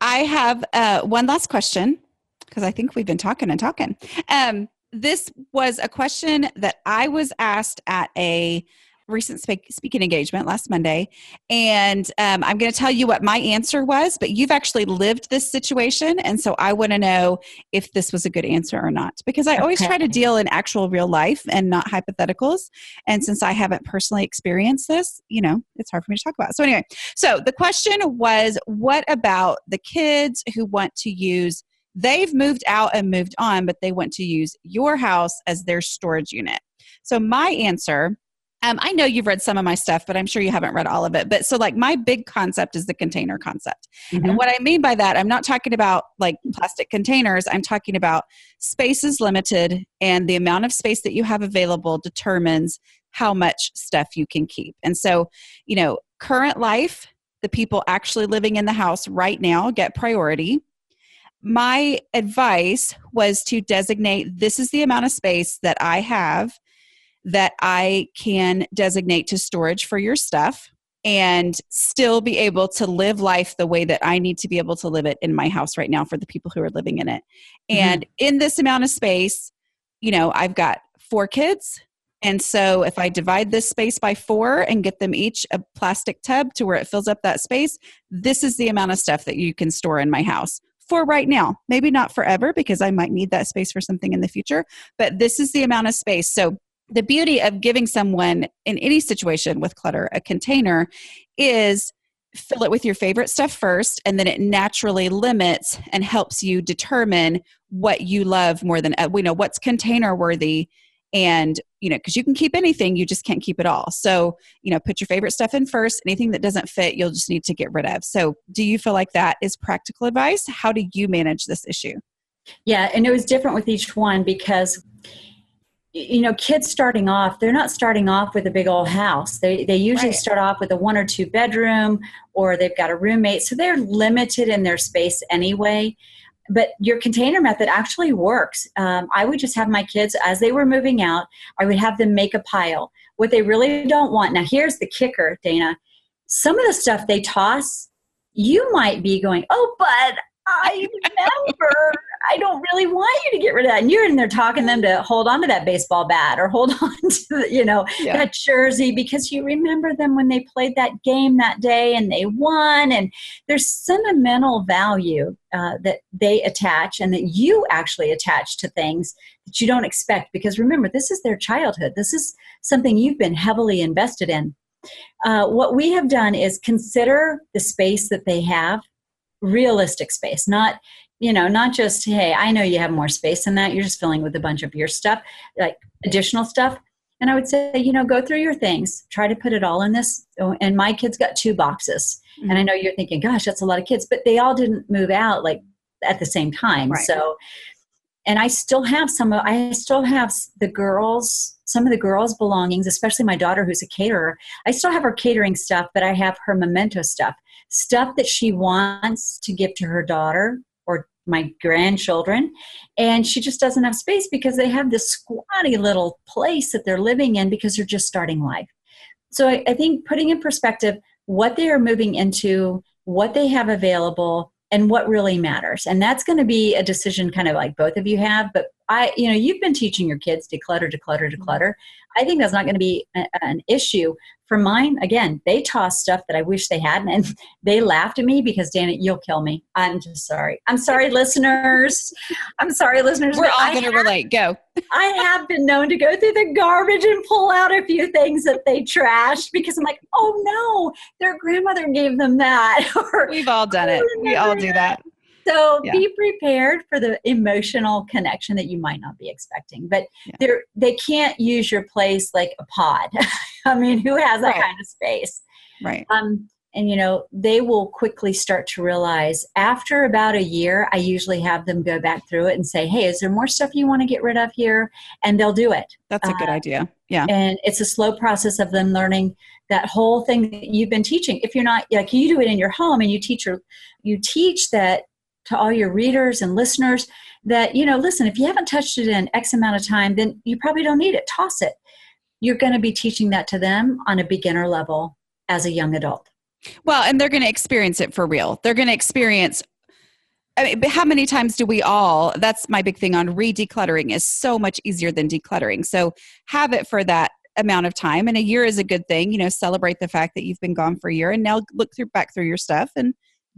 I have uh, one last question because I think we've been talking and talking. Um, this was a question that I was asked at a recent speak, speaking engagement last Monday, and um, I'm going to tell you what my answer was. But you've actually lived this situation, and so I want to know if this was a good answer or not. Because I okay. always try to deal in actual real life and not hypotheticals. And since I haven't personally experienced this, you know, it's hard for me to talk about. So anyway, so the question was, what about the kids who want to use? They've moved out and moved on, but they want to use your house as their storage unit. So my answer um, I know you've read some of my stuff, but I'm sure you haven't read all of it. But so, like, my big concept is the container concept. Mm-hmm. And what I mean by that, I'm not talking about like plastic containers, I'm talking about space is limited, and the amount of space that you have available determines how much stuff you can keep. And so, you know, current life, the people actually living in the house right now get priority. My advice was to designate this is the amount of space that I have that I can designate to storage for your stuff and still be able to live life the way that I need to be able to live it in my house right now for the people who are living in it. Mm-hmm. And in this amount of space, you know, I've got four kids. And so if I divide this space by four and get them each a plastic tub to where it fills up that space, this is the amount of stuff that you can store in my house for right now. Maybe not forever because I might need that space for something in the future, but this is the amount of space. So the beauty of giving someone in any situation with clutter a container is fill it with your favorite stuff first and then it naturally limits and helps you determine what you love more than uh, we know what's container worthy and you know because you can keep anything you just can't keep it all. So you know put your favorite stuff in first. Anything that doesn't fit you'll just need to get rid of. So do you feel like that is practical advice? How do you manage this issue? Yeah and it was different with each one because you know kids starting off they're not starting off with a big old house. They they usually right. start off with a one or two bedroom or they've got a roommate. So they're limited in their space anyway. But your container method actually works. Um, i would just have my kids as they were moving out i would have them make a pile. What they really don't want now here's the kicker dana. Some of the stuff they toss you might be going oh but I remember. I don't really want you to get rid of that. And you're in there talking them to hold on to that baseball bat or hold on to, the, you know, yeah. that jersey because you remember them when they played that game that day and they won. And there's sentimental value uh, that they attach and that you actually attach to things that you don't expect. Because remember, this is their childhood. This is something you've been heavily invested in. Uh, what we have done is consider the space that they have realistic space, not you know, not just hey, I know you have more space than that. You're just filling with a bunch of your stuff, like additional stuff. And I would say, you know, go through your things, try to put it all in this. Oh, and my kids got two boxes. Mm-hmm. And I know you're thinking, gosh, that's a lot of kids, but they all didn't move out like at the same time. Right. So, and I still have some, I still have the girls, some of the girls' belongings, especially my daughter who's a caterer. I still have her catering stuff, but I have her memento stuff stuff that she wants to give to her daughter my grandchildren and she just doesn't have space because they have this squatty little place that they're living in because they're just starting life. So I, I think putting in perspective what they are moving into what they have available and what really matters. And that's going to be a decision kind of like both of you have but i you know you've been teaching your kids declutter declutter declutter. Mm-hmm. I think that's not going to be a, an issue for mine again they toss stuff that i wish they hadn't and they laughed at me because dana you'll kill me. I'm just sorry. I'm sorry listeners. I'm sorry listeners we're all going to relate. Go. I have been known to go through the garbage and pull out a few things that they trashed because i'm like oh no their grandmother gave them that or, we've all done it. We all do that so yeah. be prepared for the emotional connection that you might not be expecting but yeah. they can't use your place like a pod. I mean who has that right. kind of space? Right. Um and you know they will quickly start to realize after about a year i usually have them go back through it and say hey is there more stuff you want to get rid of here? And they'll do it. That's a good uh, idea. Yeah. and it's a slow process of them learning that whole thing that you've been teaching. If you're not like you do it in your home and you teach your you teach that to all your readers and listeners that, you know, listen, if you haven't touched it in X amount of time, then you probably don't need it. Toss it. You're going to be teaching that to them on a beginner level as a young adult. Well, and they're going to experience it for real. They're going to experience I mean, how many times do we all? That's my big thing on re decluttering is so much easier than decluttering. So have it for that amount of time, and a year is a good thing. You know, celebrate the fact that you've been gone for a year, and now look through back through your stuff and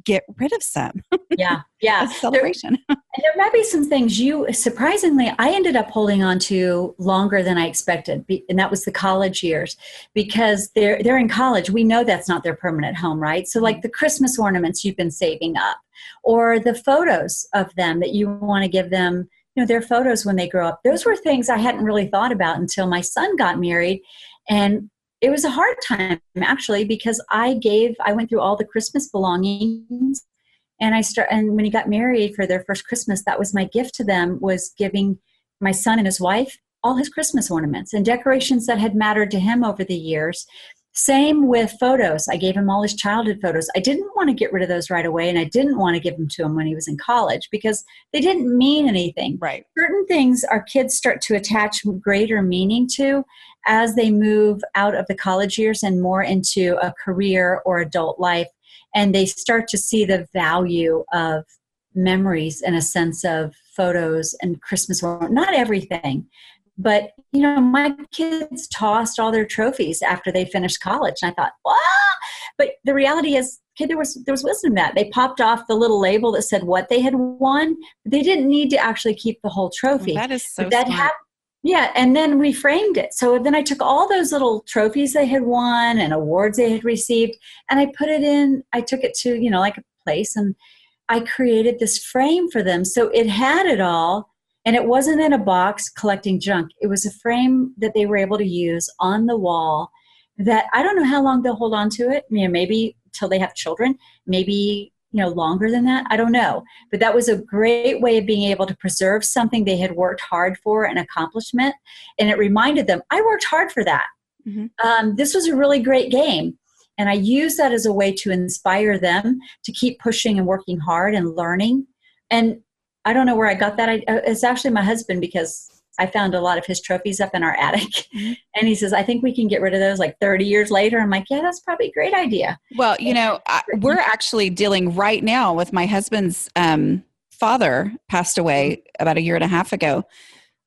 get rid of some. Yeah, yeah. celebration. There, and there might be some things you surprisingly I ended up holding on to longer than I expected, and that was the college years because they're they're in college. We know that's not their permanent home, right? So like mm-hmm. the Christmas ornaments you've been saving up, or the photos of them that you want to give them. You know, their photos when they grow up. Those were things I hadn't really thought about until my son got married, and it was a hard time actually because I gave I went through all the Christmas belongings and I start and when he got married for their first Christmas that was my gift to them was giving my son and his wife all his Christmas ornaments and decorations that had mattered to him over the years same with photos. I gave him all his childhood photos. I didn't want to get rid of those right away, and I didn't want to give them to him when he was in college because they didn't mean anything. Right. Certain things our kids start to attach greater meaning to as they move out of the college years and more into a career or adult life, and they start to see the value of memories and a sense of photos and Christmas. Not everything, but you know, my kids tossed all their trophies after they finished college, and I thought, wow. But the reality is, okay, there was there was wisdom in that. They popped off the little label that said what they had won. They didn't need to actually keep the whole trophy. Well, that is so that smart. yeah, and then we framed it. So then I took all those little trophies they had won and awards they had received, and I put it in. I took it to you know like a place, and I created this frame for them. So it had it all, and it wasn't in a box collecting junk. It was a frame that they were able to use on the wall that I don't know how long they'll hold on to it. You know, maybe till they have children, maybe you know longer than that i don't know but that was a great way of being able to preserve something they had worked hard for an accomplishment and it reminded them i worked hard for that mm-hmm. um, this was a really great game and i use that as a way to inspire them to keep pushing and working hard and learning and i don't know where i got that I, uh, it's actually my husband because I found a lot of his trophies up in our attic. Mm-hmm. And he says, I think we can get rid of those like 30 years later. I'm like, yeah, that's probably a great idea. Well, you know, I, we're actually dealing right now with my husband's um, father passed away mm-hmm. about a year and a half ago.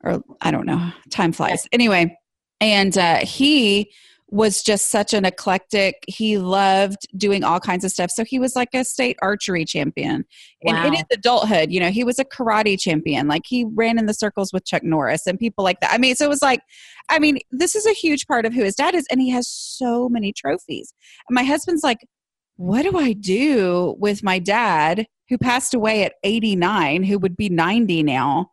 Or I don't know, time flies. Anyway, and uh, he was just such an eclectic. He loved doing all kinds of stuff. So he was like a state archery champion. Wow. And in his adulthood, you know, he was a karate champion. Like he ran in the circles with Chuck Norris and people like that. I mean, so it was like, I mean, this is a huge part of who his dad is. And he has so many trophies. And my husband's like, what do I do with my dad who passed away at 89, who would be 90 now?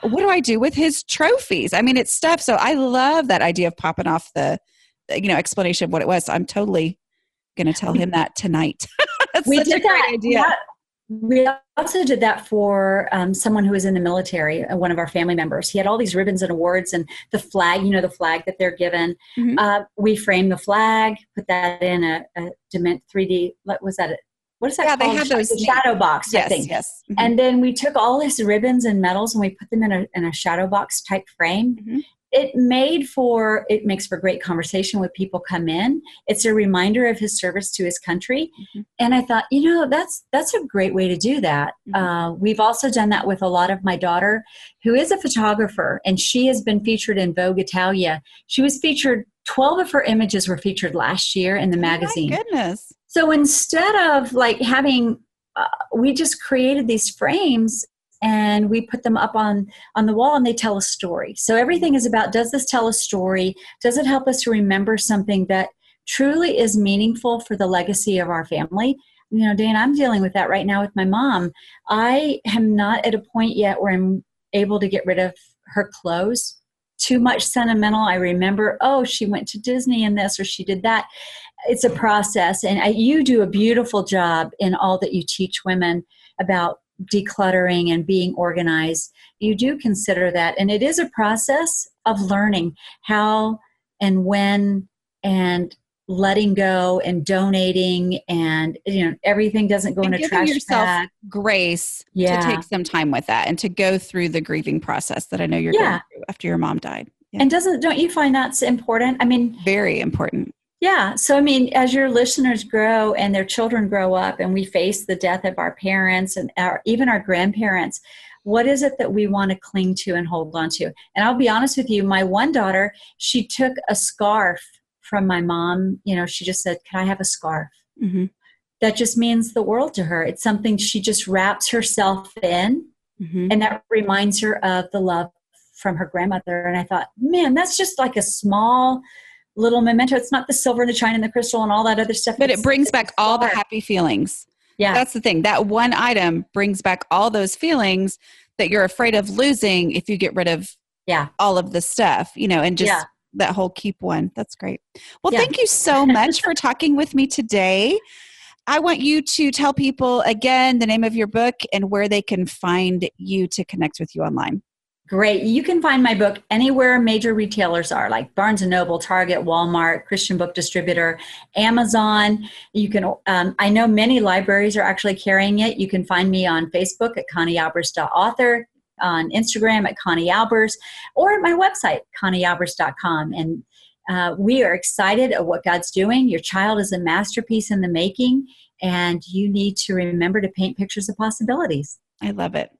What do I do with his trophies? I mean, it's stuff. So I love that idea of popping off the you know explanation of what it was. I'm totally going to tell him that tonight. we did that. idea. we also did that for um, someone who was in the military, uh, one of our family members. He had all these ribbons and awards and the flag, you know, the flag that they're given. Mm-hmm. Uh, we framed the flag, put that in a, a Dement 3D, what was that? What is that yeah, called? they had those shadow box yes, thing. Yes. Mm-hmm. And then we took all his ribbons and medals and we put them in a, in a shadow box type frame. Mm-hmm it made for it makes for great conversation when people come in. It's a reminder of his service to his country. Mm-hmm. and i thought you know that's that's a great way to do that. Mm-hmm. uh, we've also done that with a lot of my daughter who is a photographer and she has been featured in vogue italia. She was featured 12 of her images were featured last year in the oh magazine. goodness. So instead of like having uh, we just created these frames and we put them up on on the wall and they tell a story. So everything is about does this tell a story? Does it help us to remember something that truly is meaningful for the legacy of our family? You know dan i'm dealing with that right now with my mom. I am not at a point yet where i'm able to get rid of her clothes. Too much sentimental. I remember oh she went to disney in this or she did that. It's a process. And I, you do a beautiful job in all that you teach women about decluttering and being organized, you do consider that. And it is a process of learning how and when and letting go and donating and you know everything doesn't go and in a trash Give yourself bag. grace yeah. to take some time with that and to go through the grieving process that I know you're yeah. going through after your mom died. Yeah. And doesn't don't you find that's important? I mean, very important. Yeah. So, I mean, as your listeners grow and their children grow up, and we face the death of our parents and our, even our grandparents, what is it that we want to cling to and hold on to? And I'll be honest with you, my one daughter, she took a scarf from my mom. You know, she just said, Can I have a scarf? Mm-hmm. That just means the world to her. It's something she just wraps herself in, mm-hmm. and that reminds her of the love from her grandmother. And I thought, man, that's just like a small, little memento. It's not the silver and the china and the crystal and all that other stuff. But it's, it brings back all the happy feelings. Yeah. That's the thing. That one item brings back all those feelings that you're afraid of losing if you get rid of yeah. all of the stuff, you know, and just yeah. that whole keep one. That's great. Well, yeah. thank you so much for talking with me today. I want you to tell people again the name of your book and where they can find you to connect with you online. Great. You can find my book anywhere major retailers are, like Barnes and Noble, Target, Walmart, Christian Book Distributor, Amazon. You can. Um, I know many libraries are actually carrying it. You can find me on Facebook at conniealbers.author, on Instagram at Connie Albers, or at my website conniealbers.com. And uh, we are excited at what God's doing. Your child is a masterpiece in the making, and you need to remember to paint pictures of possibilities. I love it.